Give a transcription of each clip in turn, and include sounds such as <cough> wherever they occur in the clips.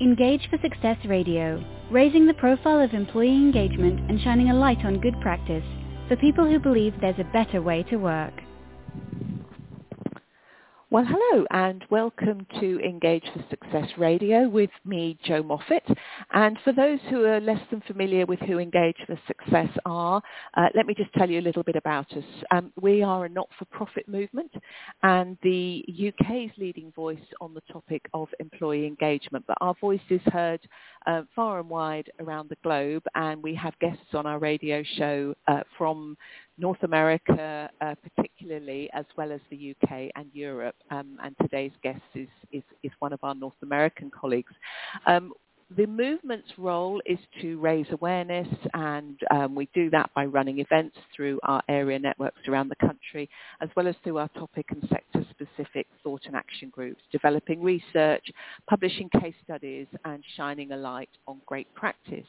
Engage for Success Radio, raising the profile of employee engagement and shining a light on good practice for people who believe there's a better way to work. Well, hello and welcome to Engage for Success Radio with me, Jo Moffatt. And for those who are less than familiar with who Engage for Success are, uh, let me just tell you a little bit about us. Um, we are a not-for-profit movement and the UK's leading voice on the topic of employee engagement. But our voice is heard uh, far and wide around the globe and we have guests on our radio show uh, from North America uh, particularly, as well as the UK and Europe. Um, and today's guest is, is, is, one of our North American colleagues. Um, the movement's role is to raise awareness and um, we do that by running events through our area networks around the country as well as through our topic and sector specific thought and action groups, developing research, publishing case studies and shining a light on great practice.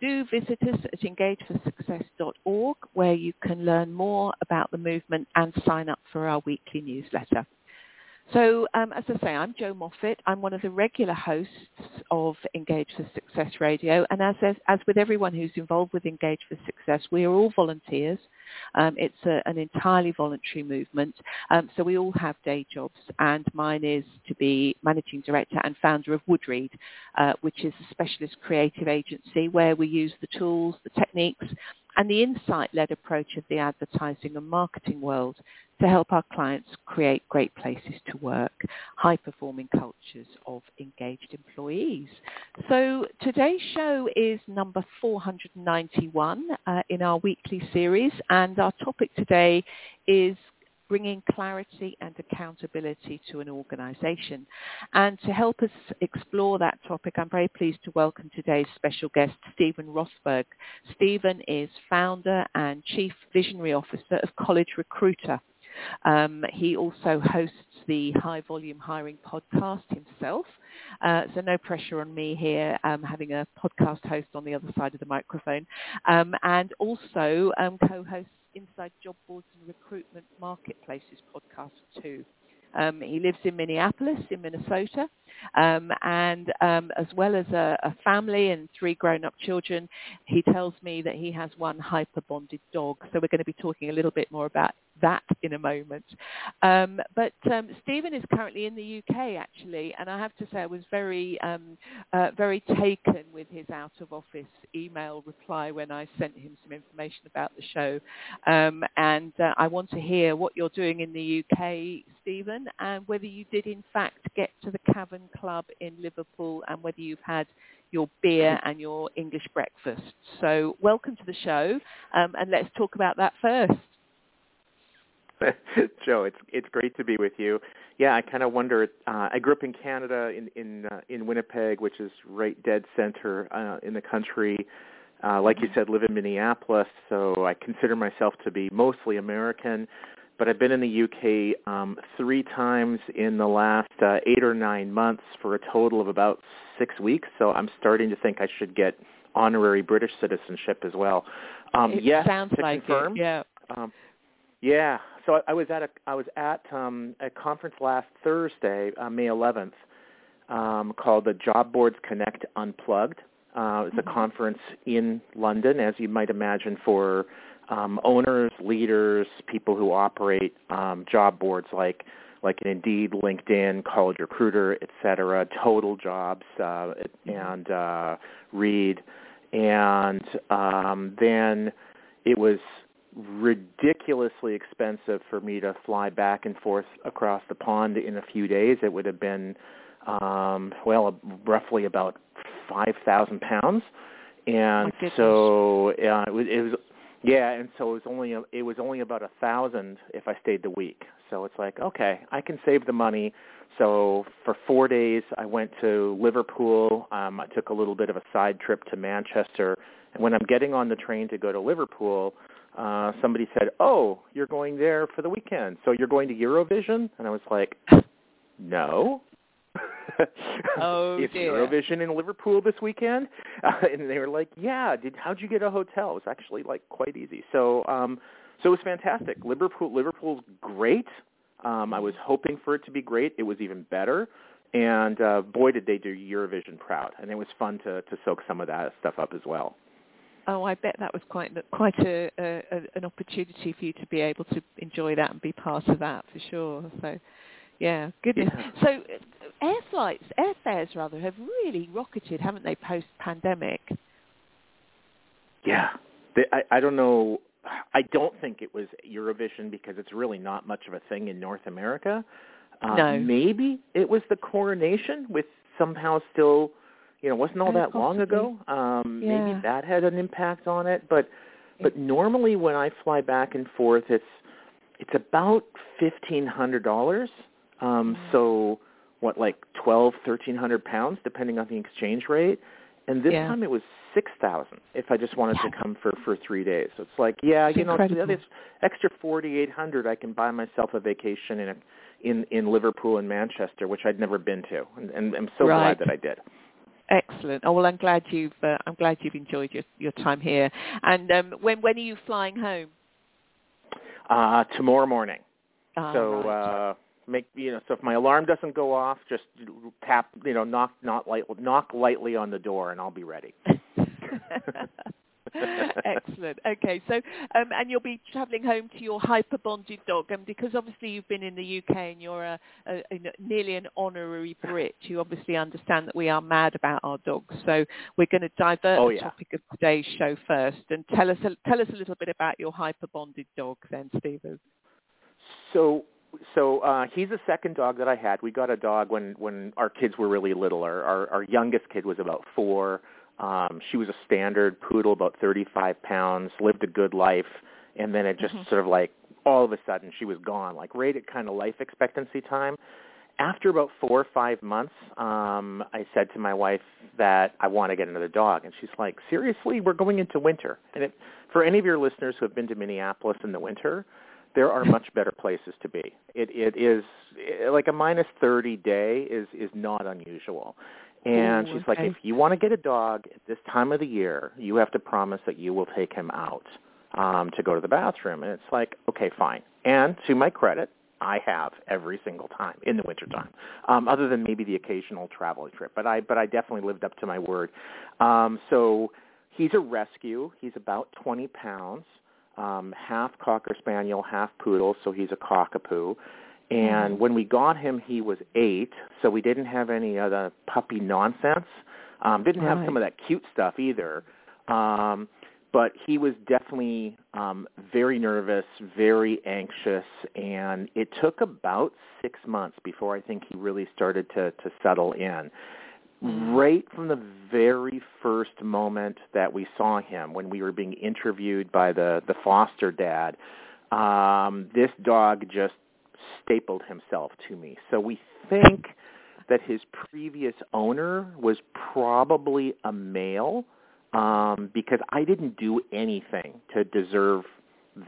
Do visit us at engageforsuccess.org where you can learn more about the movement and sign up for our weekly newsletter. So um, as I say, I'm Jo Moffatt. I'm one of the regular hosts of Engage for Success Radio. And as, as, as with everyone who's involved with Engage for Success, we are all volunteers. Um, it's a, an entirely voluntary movement. Um, so we all have day jobs. And mine is to be managing director and founder of Woodreed, uh, which is a specialist creative agency where we use the tools, the techniques, and the insight-led approach of the advertising and marketing world to help our clients create great places to work, high-performing cultures of engaged employees. So today's show is number 491 uh, in our weekly series, and our topic today is bringing clarity and accountability to an organization. And to help us explore that topic, I'm very pleased to welcome today's special guest, Steven Rothberg. Stephen is founder and chief visionary officer of College Recruiter. Um, he also hosts the High Volume Hiring podcast himself. Uh, so no pressure on me here um, having a podcast host on the other side of the microphone. Um, and also um, co-hosts Inside Job Boards and Recruitment Marketplaces podcast too. Um, he lives in Minneapolis, in Minnesota, um, and um, as well as a, a, family and three grown-up children, he tells me that he has one hyper-bonded dog. So we're going to be talking a little bit more about that in a moment. Um, but um, Steven is currently in the UK actually, and I have to say I was very, um, uh, very taken with his out of office email reply when I sent him some information about the show. Um, and uh, I want to hear what you're doing in the UK, Steven, and whether you did in fact get to the Cavern Club in Liverpool and whether you've had your beer and your English breakfast. So welcome to the show, um, and let's talk about that first. <laughs> Jo, it's it's great to be with you. Yeah, I kind of wonder. Uh, I grew up in Canada, in in uh, in Winnipeg, which is right dead center uh, in the country. Uh, like you said, live in Minneapolis, so I consider myself to be mostly American. But I've been in the UK um, three times in the last uh, eight or nine months for a total of about six weeks. So I'm starting to think I should get honorary British citizenship as well. Um, it yes, sounds to like confirm, it. Yeah. Um, yeah, so I, I was at a I was at um, a conference last Thursday, uh, May 11th, um, called the Job Boards Connect Unplugged. Uh, it's a mm-hmm. conference in London, as you might imagine, for um, owners, leaders, people who operate um, job boards like like an Indeed, LinkedIn, College Recruiter, et cetera, Total Jobs, uh, mm-hmm. and uh, Reed, and um, then it was ridiculously expensive for me to fly back and forth across the pond in a few days. It would have been, um, well, roughly about five thousand pounds, and so uh, it was, it was, yeah, and so it was only a, it was only about a thousand if I stayed the week. So it's like, okay, I can save the money. So for four days, I went to Liverpool. Um, I took a little bit of a side trip to Manchester, and when I'm getting on the train to go to Liverpool uh, somebody said, "Oh, you're going there for the weekend, so you're going to Eurovision?" And I was like, "No." oh, <laughs> it's dear. Eurovision in Liverpool this weekend, uh, <laughs> and they were like, "Yeah, did how'd you get a hotel?" It was actually like quite easy. So, um, so it was fantastic. Liverpool, Liverpool's great. Um, I was hoping for it to be great. It was even better, and uh, boy did they do Eurovision proud, and it was fun to to soak some of that stuff up as well. Oh, I bet that was quite quite a, a, an opportunity for you to be able to enjoy that and be part of that for sure. So, yeah, goodness. Yeah. So, uh, air flights, airfares rather, have really rocketed, haven't they, post pandemic? Yeah, they, I I don't know. I don't think it was Eurovision because it's really not much of a thing in North America. Uh, No. Maybe it was the coronation with somehow still, you know, wasn't all that long ago. Um, Yeah. Maybe that had an impact on it. But but normally when I fly back and forth, it's it's about fifteen hundred dollars. Um, Mhm. So what, like twelve, thirteen hundred pounds, depending on the exchange rate. And this Yeah. time it was six thousand if I just wanted to come for for three days. So it's like, yeah, It's you know, this extra forty eight hundred, I can buy myself a vacation in a, in in Liverpool and Manchester, which I'd never been to, and, and I'm so Right. glad that I did. Excellent. Oh well, I'm glad you've uh, I'm glad you've enjoyed your your time here. And um, when when are you flying home? Uh, tomorrow morning. Ah, so right. uh, make you know, so if my alarm doesn't go off, just tap, you know, knock not light, knock lightly on the door, and I'll be ready. <laughs> <laughs> Excellent. Okay, so um, and you'll be travelling home to your hyper bonded dog, and because obviously you've been in the UK and you're a, a, a nearly an honorary Brit, you obviously understand that we are mad about our dogs. So we're going to divert Oh, the yeah. topic of today's show first, and tell us a, tell us a little bit about your hyper bonded dog, then, Steven. So so uh he's the second dog that I had. We got a dog when when our kids were really little. Our our, our youngest kid was about four. Um she was a standard poodle, about thirty five pounds, lived a good life and then it just Mhm. sort of like all of a sudden she was gone, like right at kind of life expectancy time. After about four or five months, um, I said to my wife that I want to get another dog, and she's like, "Seriously, we're going into winter." And if, for any of your listeners who have been to Minneapolis in the winter, there are much better places to be. It it is eh, like a minus 30 day is is not unusual. And Ooh, she's like, okay. if you want to get a dog at this time of the year, you have to promise that you will take him out um, to go to the bathroom. And it's like, okay, fine. And to my credit, I have every single time in the wintertime, um, other than maybe the occasional travel trip. But I but I definitely lived up to my word. Um, so he's a rescue. He's about 20 pounds um, half cocker spaniel, half poodle, so he's a cockapoo. And when we got him, he was eight, so we didn't have any of other puppy nonsense. Um, didn't have Right. some of that cute stuff either. Um, but he was definitely um, very nervous, very anxious, and it took about six months before I think he really started to to settle in Mm. right from the very first moment that we saw him when we were being interviewed by the the foster dad um this dog just stapled himself to me so we think that his previous owner was probably a male um because I didn't do anything to deserve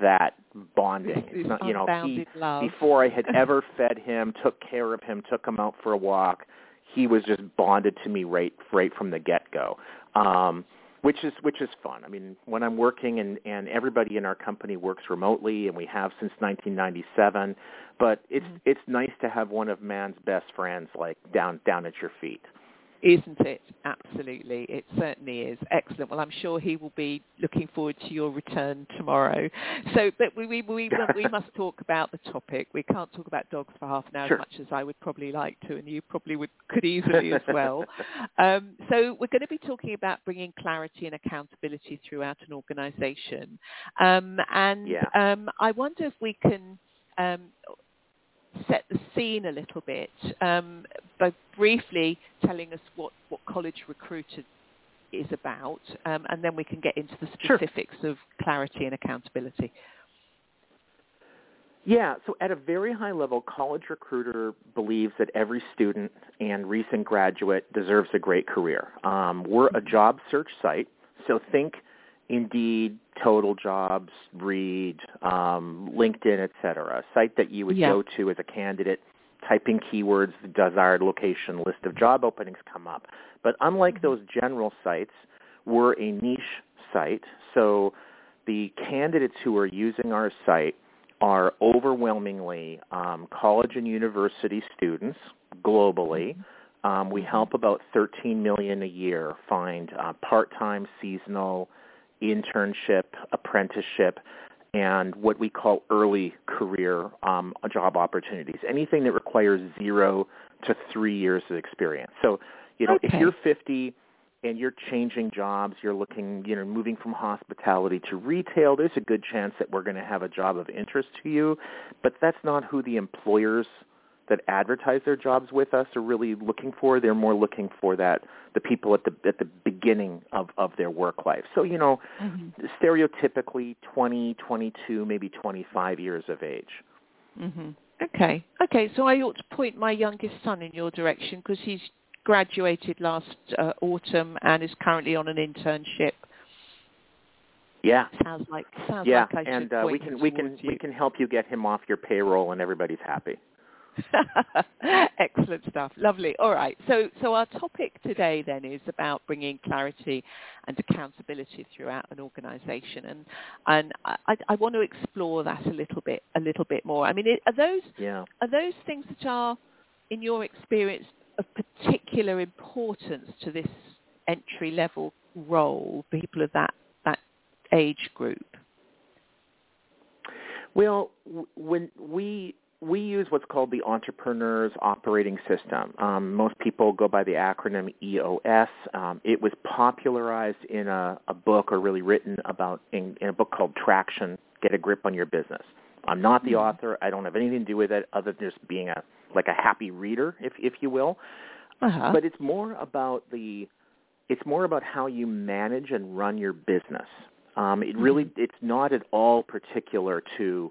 that bonding it's not you know he love. before I had <laughs> ever fed him, took care of him, took him out for a walk. He was just bonded to me right right from the get go, um, which is which is fun. I mean, when I'm working and and everybody in our company works remotely, and we have since 1997, but it's Mhm. it's nice to have one of man's best friends like down down at your feet. Isn't it? Absolutely. It certainly is. Excellent. Well, I'm sure he will be looking forward to your return tomorrow. So, but we, we, we, we <laughs> must talk about the topic. We can't talk about dogs for half an hour Sure. as much as I would probably like to, and you probably would, could easily as well. <laughs> Um, so we're going to be talking about bringing clarity and accountability throughout an organisation. Um, and Yeah. um, I wonder if we can um, set the scene a little bit um, by briefly telling us what, what College Recruiter is about, um, and then we can get into the Sure. specifics of clarity and accountability. Yeah, so at a very high level, College Recruiter believes that every student and recent graduate deserves a great career. Um, we're a job search site, so think Indeed, Total Jobs, Reed, um, LinkedIn, et cetera, a site that you would Yeah. go to as a candidate, type in keywords, the desired location, list of job openings come up. But unlike those general sites, we're a niche site, so the candidates who are using our site are overwhelmingly um, college and university students globally Um, we help about 13 million a year find uh, part-time, seasonal, internship, apprenticeship, and what we call early career um, job opportunities. Anything that requires zero to three years of experience. So, you know, Okay. if you're 50 and you're changing jobs, you're looking, you know, moving from hospitality to retail, there's a good chance that we're going to have a job of interest to you. But that's not who the employers that advertise their jobs with us are really looking for. They're more looking for that the people at the at the beginning of of their work life. So you know, stereotypically 20, 22, maybe 25 years of age. hmm Okay. Okay. So I ought to point my youngest son in your direction because he's graduated last uh, autumn and is currently on an internship. Yeah. Sounds like sounds Yeah, like I should and uh, point we can we can towards we can help you get him off your payroll, and everybody's happy. <laughs> Excellent stuff. Lovely. All right. So, so our topic today then is about bringing clarity and accountability throughout an organisation, and and I, I want to explore that a little bit a little bit more. I mean, are those Yeah. are those things that are, in your experience, of particular importance to this entry level role, people of that that age group? Well, when we we use what's called the Entrepreneur's Operating System. Um, most people go by the acronym EOS. Um, it was popularized in a, a book, or really written about in, in a book called Traction: Get a Grip on Your Business. I'm not the Mhm. author. I don't have anything to do with it, other than just being a like a happy reader, if if you will. Uh-huh. But it's more about the it's more about how you manage and run your business. Um, it really it's not at all particular to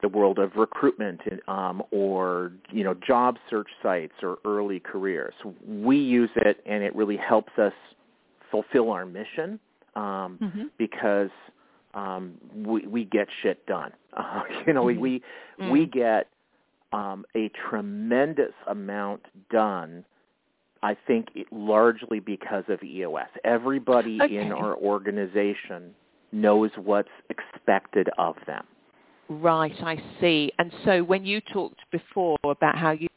the world of recruitment um, or you know job search sites or early careers. We use it and it really helps us fulfill our mission um, Mhm. because um, we, we get shit done. <laughs> Uh, you know, Mhm. we we, we get um, a tremendous amount done. I think it, largely because of EOS. Everybody Okay. in our organization knows what's expected of them. Right, I see. And so when you talked before about how you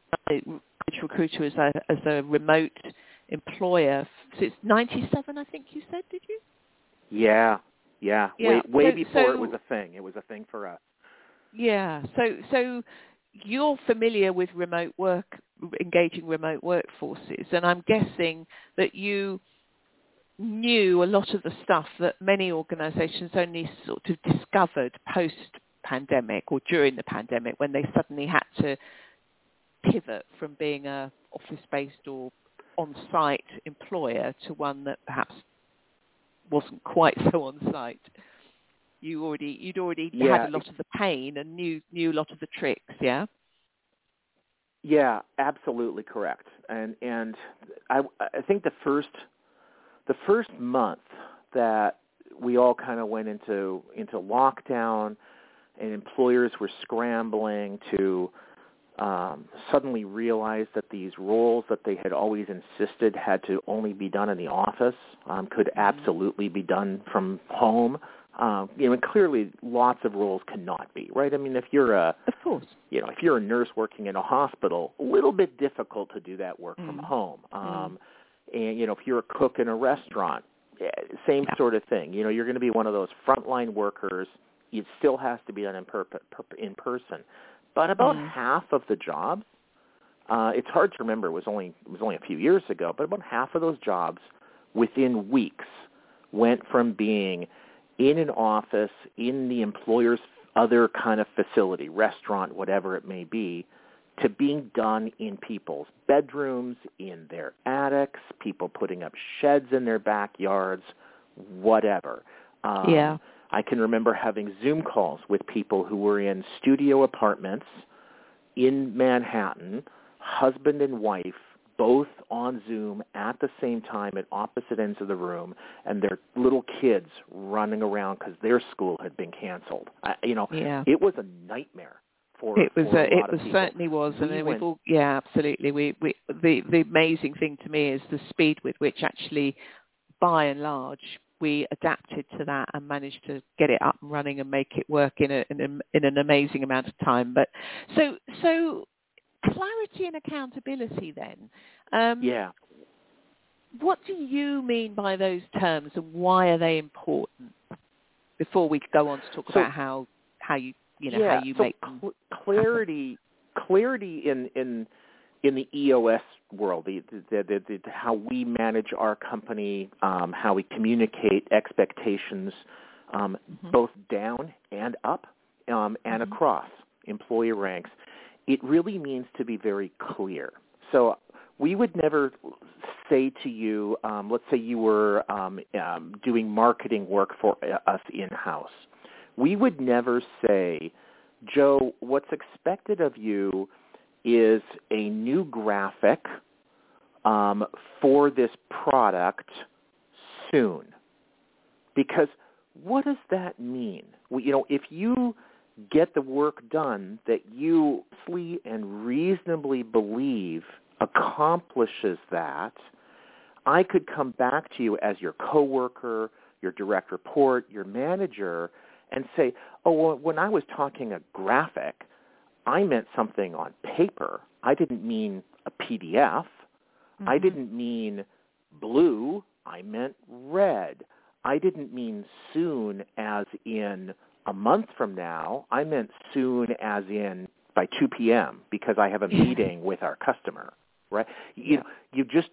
Recruiter as a as a remote employer, since '97, I think you said, did you? Yeah, yeah. Yeah, Way way so- before so- it was a thing. It was a thing for us. Yeah. So so you're familiar with remote work, engaging remote workforces, and I'm guessing that you knew a lot of the stuff that many organisations only sort of discovered post pandemic or during the pandemic when they suddenly had to pivot from being a office based or on site employer to one that perhaps wasn't quite so on site. You already you'd already Yeah, had a lot of the pain and knew knew a lot of the tricks, yeah? Yeah, absolutely correct. And and I I think the first the first month that we all kind of went into into lockdown and employers were scrambling to um, suddenly realize that these roles that they had always insisted had to only be done in the office um, could absolutely be done from home. Um, you know, and clearly lots of roles cannot be, right? I mean, if you're a Of course. you know, if you're a nurse working in a hospital, a little bit difficult to do that work from Mm. home. Um, And you know, if you're a cook in a restaurant, eh, same Yeah. sort of thing. You know, you're going to be one of those frontline workers. It still has to be done in, per- per- in person. But about Mm. half of the jobs, uh, it's hard to remember. It was only it was only a few years ago, but about half of those jobs, within weeks, went from being in an office in the employer's other kind of facility, restaurant, whatever it may be, to being done in people's bedrooms, in their attics, people putting up sheds in their backyards, whatever. Um, Yeah. I can remember having Zoom calls with people who were in studio apartments in Manhattan, husband and wife, both on Zoom at the same time at opposite ends of the room, and their little kids running around because their school had been canceled. I, you know, Yeah. it was a nightmare for It was a it was certainly was, and We then went- we've all yeah, absolutely. We we the the amazing thing to me is the speed with which actually, by and large, we adapted to that and managed to get it up and running and make it work in a in, a, in an amazing amount of time. But so so clarity and accountability then. Um, yeah. What do you mean by those terms and why are they important? Before we go on to talk So- about how, how you, you know, yeah, how you so make cl- clarity clarity in in in the EOS world, the, the, the, the, how we manage our company, um, how we communicate expectations, um, Mhm. both down and up, um, and Mhm. across employee ranks. It really means to be very clear. So we would never say to you, um, let's say you were um, um, doing marketing work for uh, us in-house. We would never say, Joe, what's expected of you is a new graphic um, for this product soon. Because what does that mean? Well, you know, if you get the work done that you and reasonably believe accomplishes that, I could come back to you as your coworker, your direct report, your manager, and say, oh, well, when I was talking a graphic, I meant something on paper. I didn't mean a PDF. I Mhm. didn't mean blue. I meant red. I didn't mean soon as in a month from now. I meant soon as in by 2 p.m. because I have a <laughs> meeting with our customer. Right? You know, you just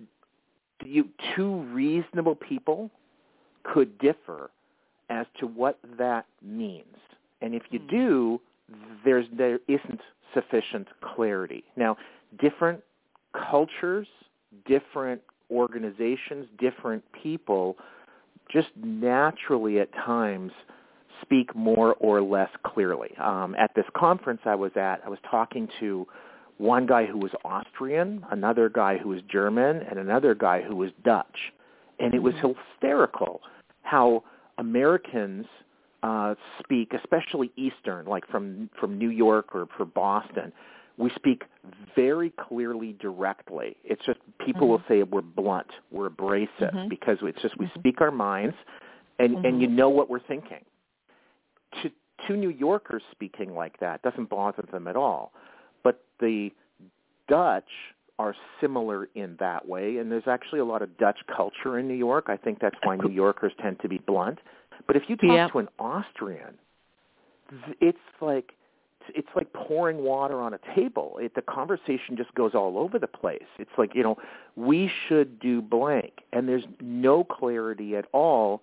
you two reasonable people could differ as to what that means. And if you Hmm. do, there's there isn't sufficient clarity. Now, different cultures, different organizations, different people just naturally at times speak more or less clearly. Um, at this conference I was at, I was talking to one guy who was Austrian, another guy who was German, and another guy who was Dutch. And it was Mhm. hysterical how Americans uh, speak, especially Eastern, like from from New York or for Boston. We speak very clearly, directly. It's just people will say we're blunt, we're abrasive, Mhm. because it's just we Mhm. speak our minds, and and you Mhm. know what we're thinking. To to New Yorkers speaking like that doesn't bother them at all, but the Dutch are similar in that way, and there's actually a lot of Dutch culture in New York. I think that's why New Yorkers tend to be blunt. But if you talk Yeah. to an Austrian, it's like it's like pouring water on a table. It, the conversation just goes all over the place. It's like you know we should do blank, and there's no clarity at all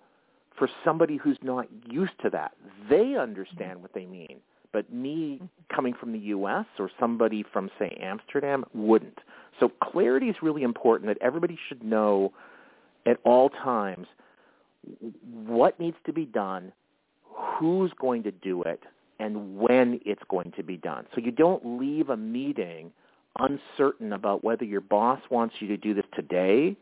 for somebody who's not used to that. They understand what they mean, but me coming from the U.S. or somebody from say Amsterdam wouldn't. So clarity is really important. That everybody should know at all times what needs to be done, who's going to do it, and when it's going to be done. So you don't leave a meeting uncertain about whether your boss wants you to do this today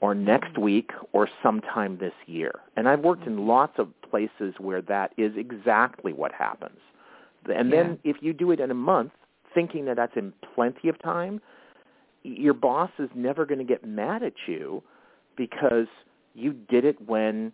or mm-hmm. next week or sometime this year. And I've worked in mm-hmm. lots of places where that is exactly what happens. And then if you do it in a month, thinking that that's in plenty of time, your boss is never going to get mad at you because you did it when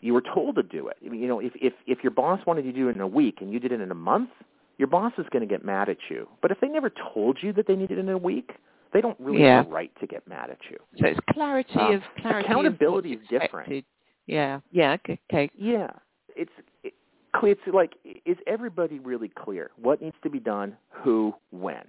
you were told to do it. I mean, you know, if if if your boss wanted you to do it in a week and you did it in a month, your boss is going to get mad at you. But if they never told you that they needed it in a week, they don't really Yeah. have a right to get mad at you. So it's clarity Um, of clarity. accountability of is different. Yeah. Yeah. Okay. okay. Yeah, it's it, it's like is everybody really clear what needs to be done, who, when,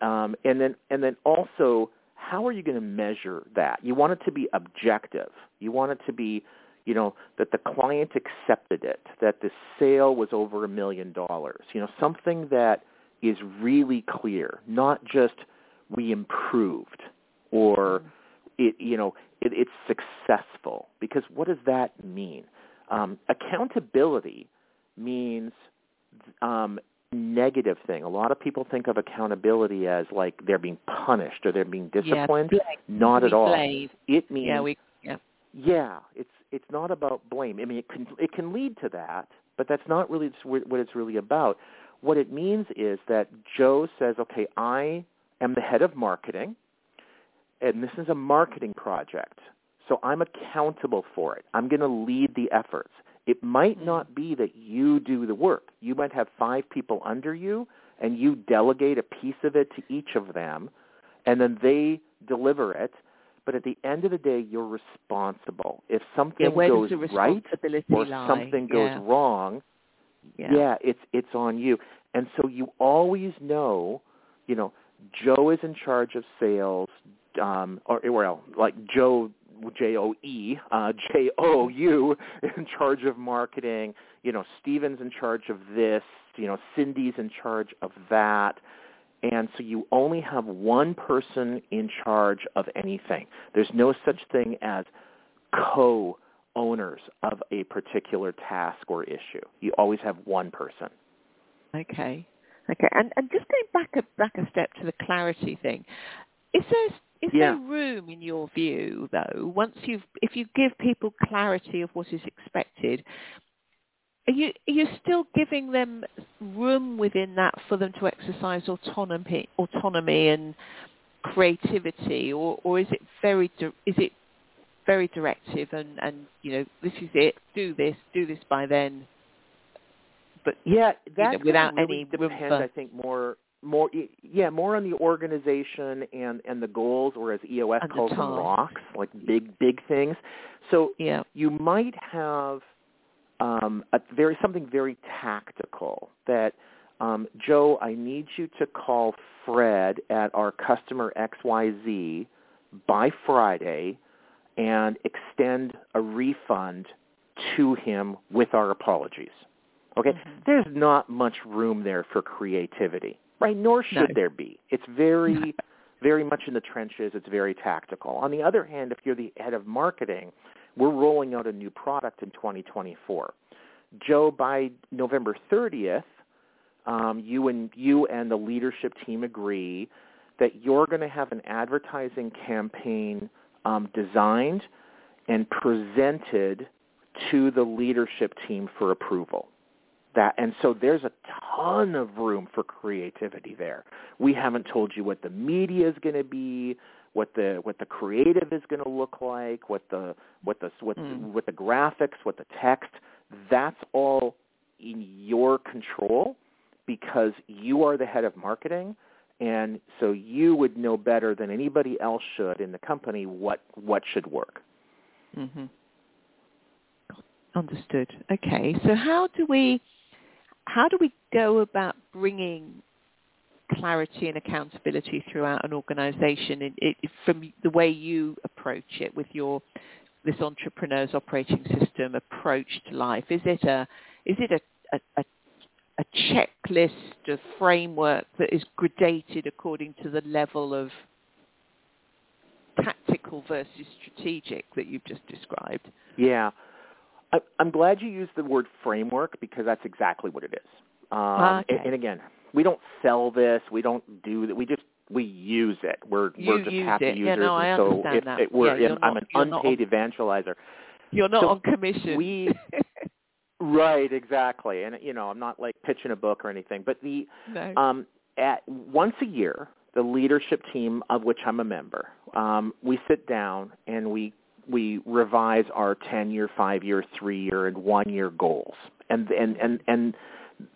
um, and then and then also how are you going to measure that? You want it to be objective. You want it to be, you know, that the client accepted it, that the sale was over a million dollars. You know, something that is really clear, not just we improved or it you know it, it's successful because what does that mean um, accountability means um, negative thing a lot of people think of accountability as like they're being punished or they're being disciplined Yeah. not we at all blame. it means Yeah. We. Yeah. yeah, it's it's not about blame. I mean, it can it can lead to that, but that's not really what it's really about. What it means is that Joe says, "Okay, I am the head of marketing, and this is a marketing project, so I'm accountable for it. I'm going to lead the efforts. It might not be that you do the work. You might have five people under you, and you delegate a piece of it to each of them, and then they deliver it. But at the end of the day, you're responsible. If something yeah, goes right or lie? something goes yeah. wrong, yeah. yeah, it's it's on you. And so you always know, you know, Joe is in charge of sales, um, or well, like Joe J O E uh, J O U in charge of marketing. You know, Steven's in charge of this. You know, Cindy's in charge of that. And so you only have one person in charge of anything. There's no such thing as co-owners of a particular task or issue. You always have one person. Okay. Okay. And and just going back a back a step to the clarity thing, is there is yeah. there room in your view though once you've if you give people clarity of what is expected, are you are you still giving them room within that for them to exercise autonomy autonomy and creativity, or or is it very is it very directive and and you know this is it do this do this by then but yeah, that you know, without really any depends. I think more more yeah more on the organization and and the goals, or as EOS and calls the them, rocks, like big big things. So yeah. you might have um, a very something very tactical that. Um, Joe, I need you to call Fred at our customer XYZ by Friday and extend a refund to him with our apologies. Okay? Mm-hmm. There's not much room there for creativity, right? Nor should no. there be. It's very, very much in the trenches. It's very tactical. On the other hand, if you're the head of marketing, we're rolling out a new product in 2024. Joe, by November 30th, um, you and you and the leadership team agree that you're going to have an advertising campaign um, designed and presented to the leadership team for approval. That and so there's a ton of room for creativity there. We haven't told you what the media is going to be, what the what the creative is going to look like, what the what the what, mm. what the graphics, what the text. That's all in your control because you are the head of marketing and so you would know better than anybody else should in the company what what should work. Mm-hmm. Understood. Okay. So how do we how do we go about bringing clarity and accountability throughout an organization it, it, from the way you approach it with your this entrepreneur's operating system approach to life? Is it a is it a, a, a checklist, a framework that is gradated according to the level of tactical versus strategic that you've just described? Yeah. I'm glad you used the word framework because that's exactly what it is. Um, okay. and, and again, we don't sell this. We don't do that. We just we use it. We're You we're just happy it. users. Yeah, no, I so if that. it, we're, Yeah, you're I'm an not unpaid evangelizer. You're not So on commission. we- <laughs> Right, exactly. And you know, I'm not like pitching a book or anything, but the no. um, at once a year, the leadership team of which I'm a member, um, we sit down and we we revise our 10-year, 5-year, 3-year, and 1-year goals, and and and and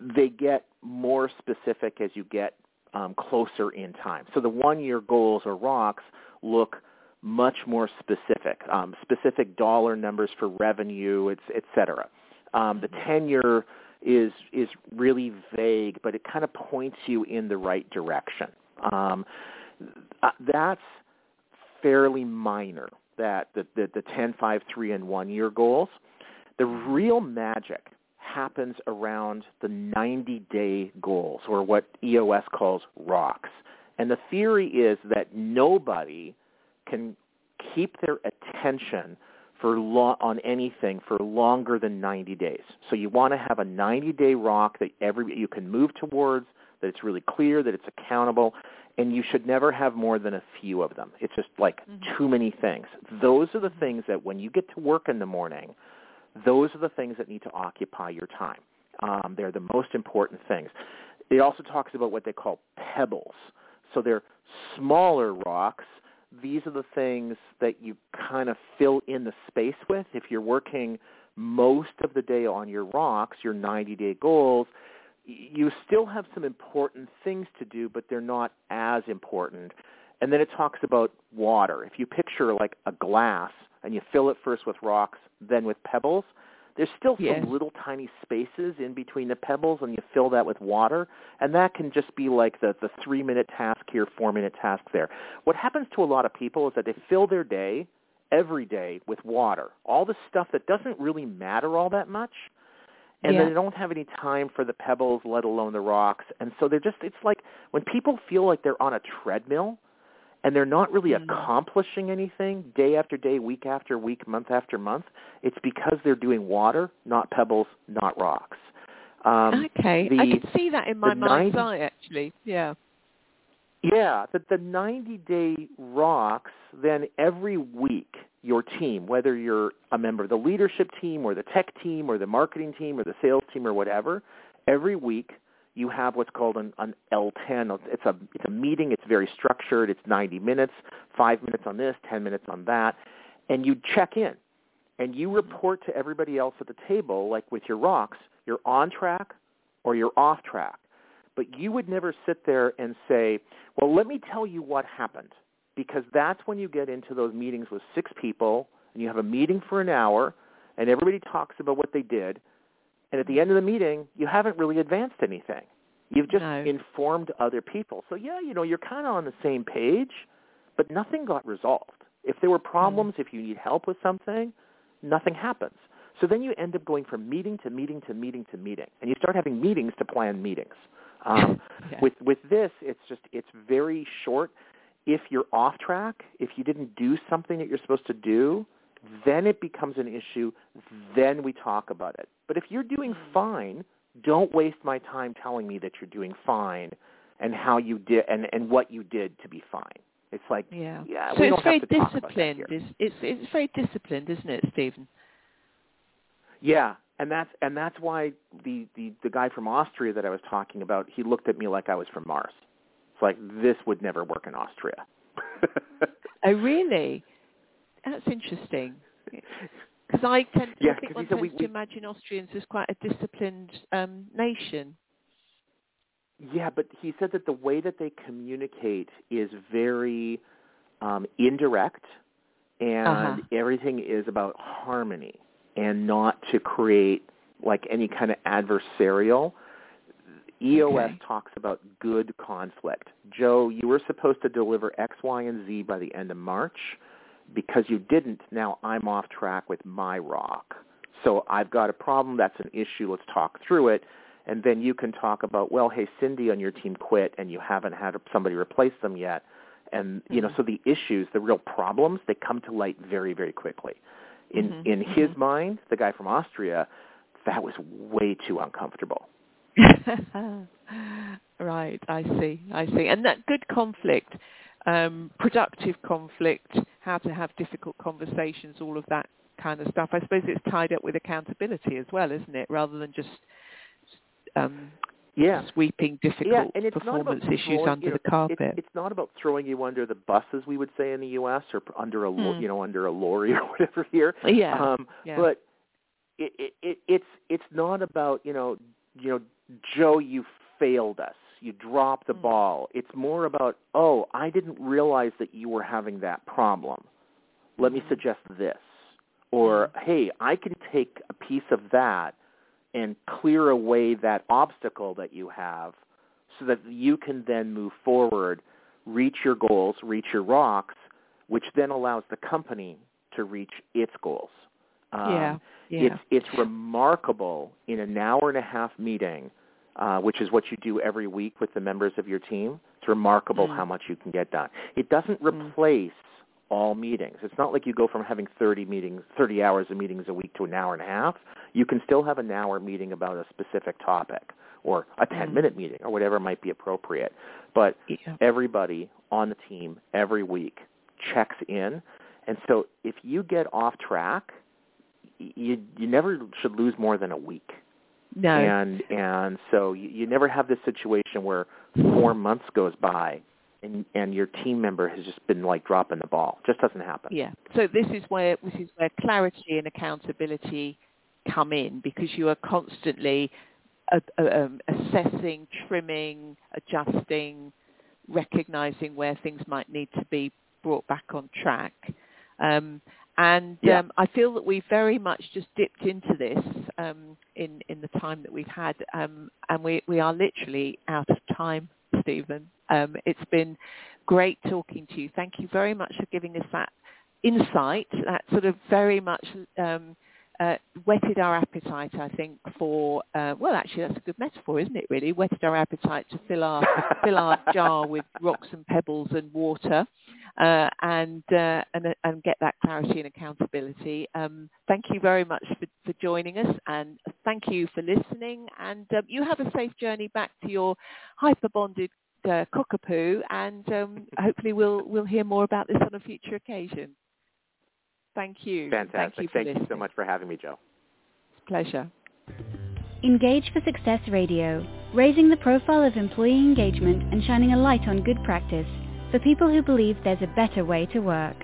they get more specific as you get um, closer in time. So the 1-year goals or rocks look much more specific, um, specific dollar numbers for revenue, et, et cetera. Um, the 10-year is is really vague, but it kind of points you in the right direction. Um, uh, that's fairly minor. That the, the the 10, 5, 3, and 1 year goals. The real magic happens around the 90 day goals, or what EOS calls rocks. And the theory is that nobody can keep their attention for lo- on anything for longer than 90 days. So you want to have a 90-day rock that every you can move towards, that it's really clear, that it's accountable, and you should never have more than a few of them. It's just like Mhm. too many things. Those are the things that when you get to work in the morning, those are the things that need to occupy your time. Um, they're the most important things. It also talks about what they call pebbles. So they're smaller rocks these are the things that you kind of fill in the space with. If you're working most of the day on your rocks, your 90-day goals, you still have some important things to do, but they're not as important. And then it talks about water. If you picture like a glass and you fill it first with rocks, then with pebbles, there's still some little tiny spaces in between the pebbles and you fill that with water. And that can just be like the, the three minute task here, four minute task there. What happens to a lot of people is that they fill their day every day with water. All the stuff that doesn't really matter all that much and Yeah. they don't have any time for the pebbles, let alone the rocks. And so they're just it's like when people feel like they're on a treadmill and they're not really Mm. accomplishing anything day after day, week after week, month after month, it's because they're doing water, not pebbles, not rocks. Um, okay, I can see that in my the mind's 90 eye, actually. Yeah. Yeah, the, the 90-day rocks, then every week your team, whether you're a member of the leadership team or the tech team or the marketing team or the sales team or whatever, every week you have what's called an, an L10. It's a, it's a meeting. It's very structured. It's 90 minutes, 5 minutes on this, 10 minutes on that. And you check in and you mm-hmm. report to everybody else at the table, like with your rocks, you're on track or you're off track but you would never sit there and say, well, let me tell you what happened. Because that's when you get into those meetings with six people, and you have a meeting for an hour, and everybody talks about what they did. And at the end of the meeting, you haven't really advanced anything. You've just No. informed other people. So, yeah, you know, you're kind of on the same page, but nothing got resolved. If there were problems, mm. if you need help with something, nothing happens. So then you end up going from meeting to meeting to meeting to meeting, and you start having meetings to plan meetings. Um, <laughs> Yeah. With with this, it's just it's very short. If you're off track, if you didn't do something that you're supposed to do, then it becomes an issue. Then we talk about it. But if you're doing Mm. fine, don't waste my time telling me that you're doing fine and how you did and and what you did to be fine. It's like Yeah. yeah, so it's very have to talk about that disciplined. It's, it's it's very disciplined, isn't it, Steven? Yeah, and that's and that's why the, the the guy from Austria that I was talking about, he looked at me like I was from Mars. It's like this would never work in Austria. <laughs> Oh, really? That's interesting. Because I tend, Yeah, I think one tends we- to imagine Austrians as quite a disciplined um, nation. yeah, but he said that the way that they communicate is very um, indirect, and Uh-huh. everything is about harmony and not to create like any kind of adversarial. EOS Okay. talks about good conflict. Joe, you were supposed to deliver X, Y, and Z by the end of March. Because you didn't, now I'm off track with my rock. So I've got a problem. That's an issue. Let's talk through it. And then you can talk about, well, hey, Cindy on your team quit and you haven't had somebody replace them yet. And, you know, Mhm. so the issues, the real problems, they come to light very, very quickly. In, Mhm, in his mhm. mind, the guy from Austria, that was way too uncomfortable. <laughs> right, I see, I see. And that good conflict, um, productive conflict, how to have difficult conversations, all of that kind of stuff. I suppose it's tied up with accountability as well, isn't it? Rather than just um, Yeah. sweeping difficult yeah, and it's performance issues throwing, under you know, the carpet. It's, it's not about throwing you under the bus, as we would say in the U.S., or under a Hmm. you know under a lorry <laughs> or whatever here. yeah, Um, yeah. But it, it, it, it's it's not about you know you know Joe, you failed us. You dropped the Mm. ball. It's more about oh, I didn't realize that you were having that problem. Let me Mhm. suggest this, or Mm. hey, I can take a piece of that and clear away that obstacle that you have, so that you can then move forward, reach your goals, reach your rocks, which then allows the company to reach its goals. Um, yeah, yeah. it's it's remarkable in an hour and a half meeting, uh, which is what you do every week with the members of your team. It's remarkable Mm. how much you can get done. It doesn't Mm. All meetings. It's not like you go from having 30 meetings, 30 hours of meetings a week to an hour and a half. You can still have an hour meeting about a specific topic or a 10 Mm. minute meeting or whatever might be appropriate. But yeah. everybody on the team every week checks in. And so if you get off track, you you never should lose more than a week. No. And and so you, you never have this situation where four months goes by and and your team member has just been like dropping the ball. Just doesn't happen. Yeah. So this is where this is where clarity and accountability come in because you are constantly uh, um, assessing, trimming, adjusting, recognizing where things might need to be brought back on track. Um, and yeah. um, I feel that we've very much just dipped into this um, in in the time that we've had, um, and we we are literally out of time, Steven. Um, it's been great talking to you. Thank you very much for giving us that insight. That sort of very much um, uh, whetted our appetite, I think, for uh, well, actually, that's a good metaphor, isn't it? Really, whetted our appetite to fill our <laughs> fill our jar with rocks and pebbles and water, uh, and, uh, and and get that clarity and accountability. Um, thank you very much for, for, joining us, and thank you for listening. And um, you have a safe journey back to your hyper bonded uh, cockapoo, and um, hopefully we'll we'll hear more about this on a future occasion. Thank you. Fantastic. Thank you, Thank you so much for having me, Jo. Pleasure. Engage for Success Radio, raising the profile of employee engagement and shining a light on good practice for people who believe there's a better way to work.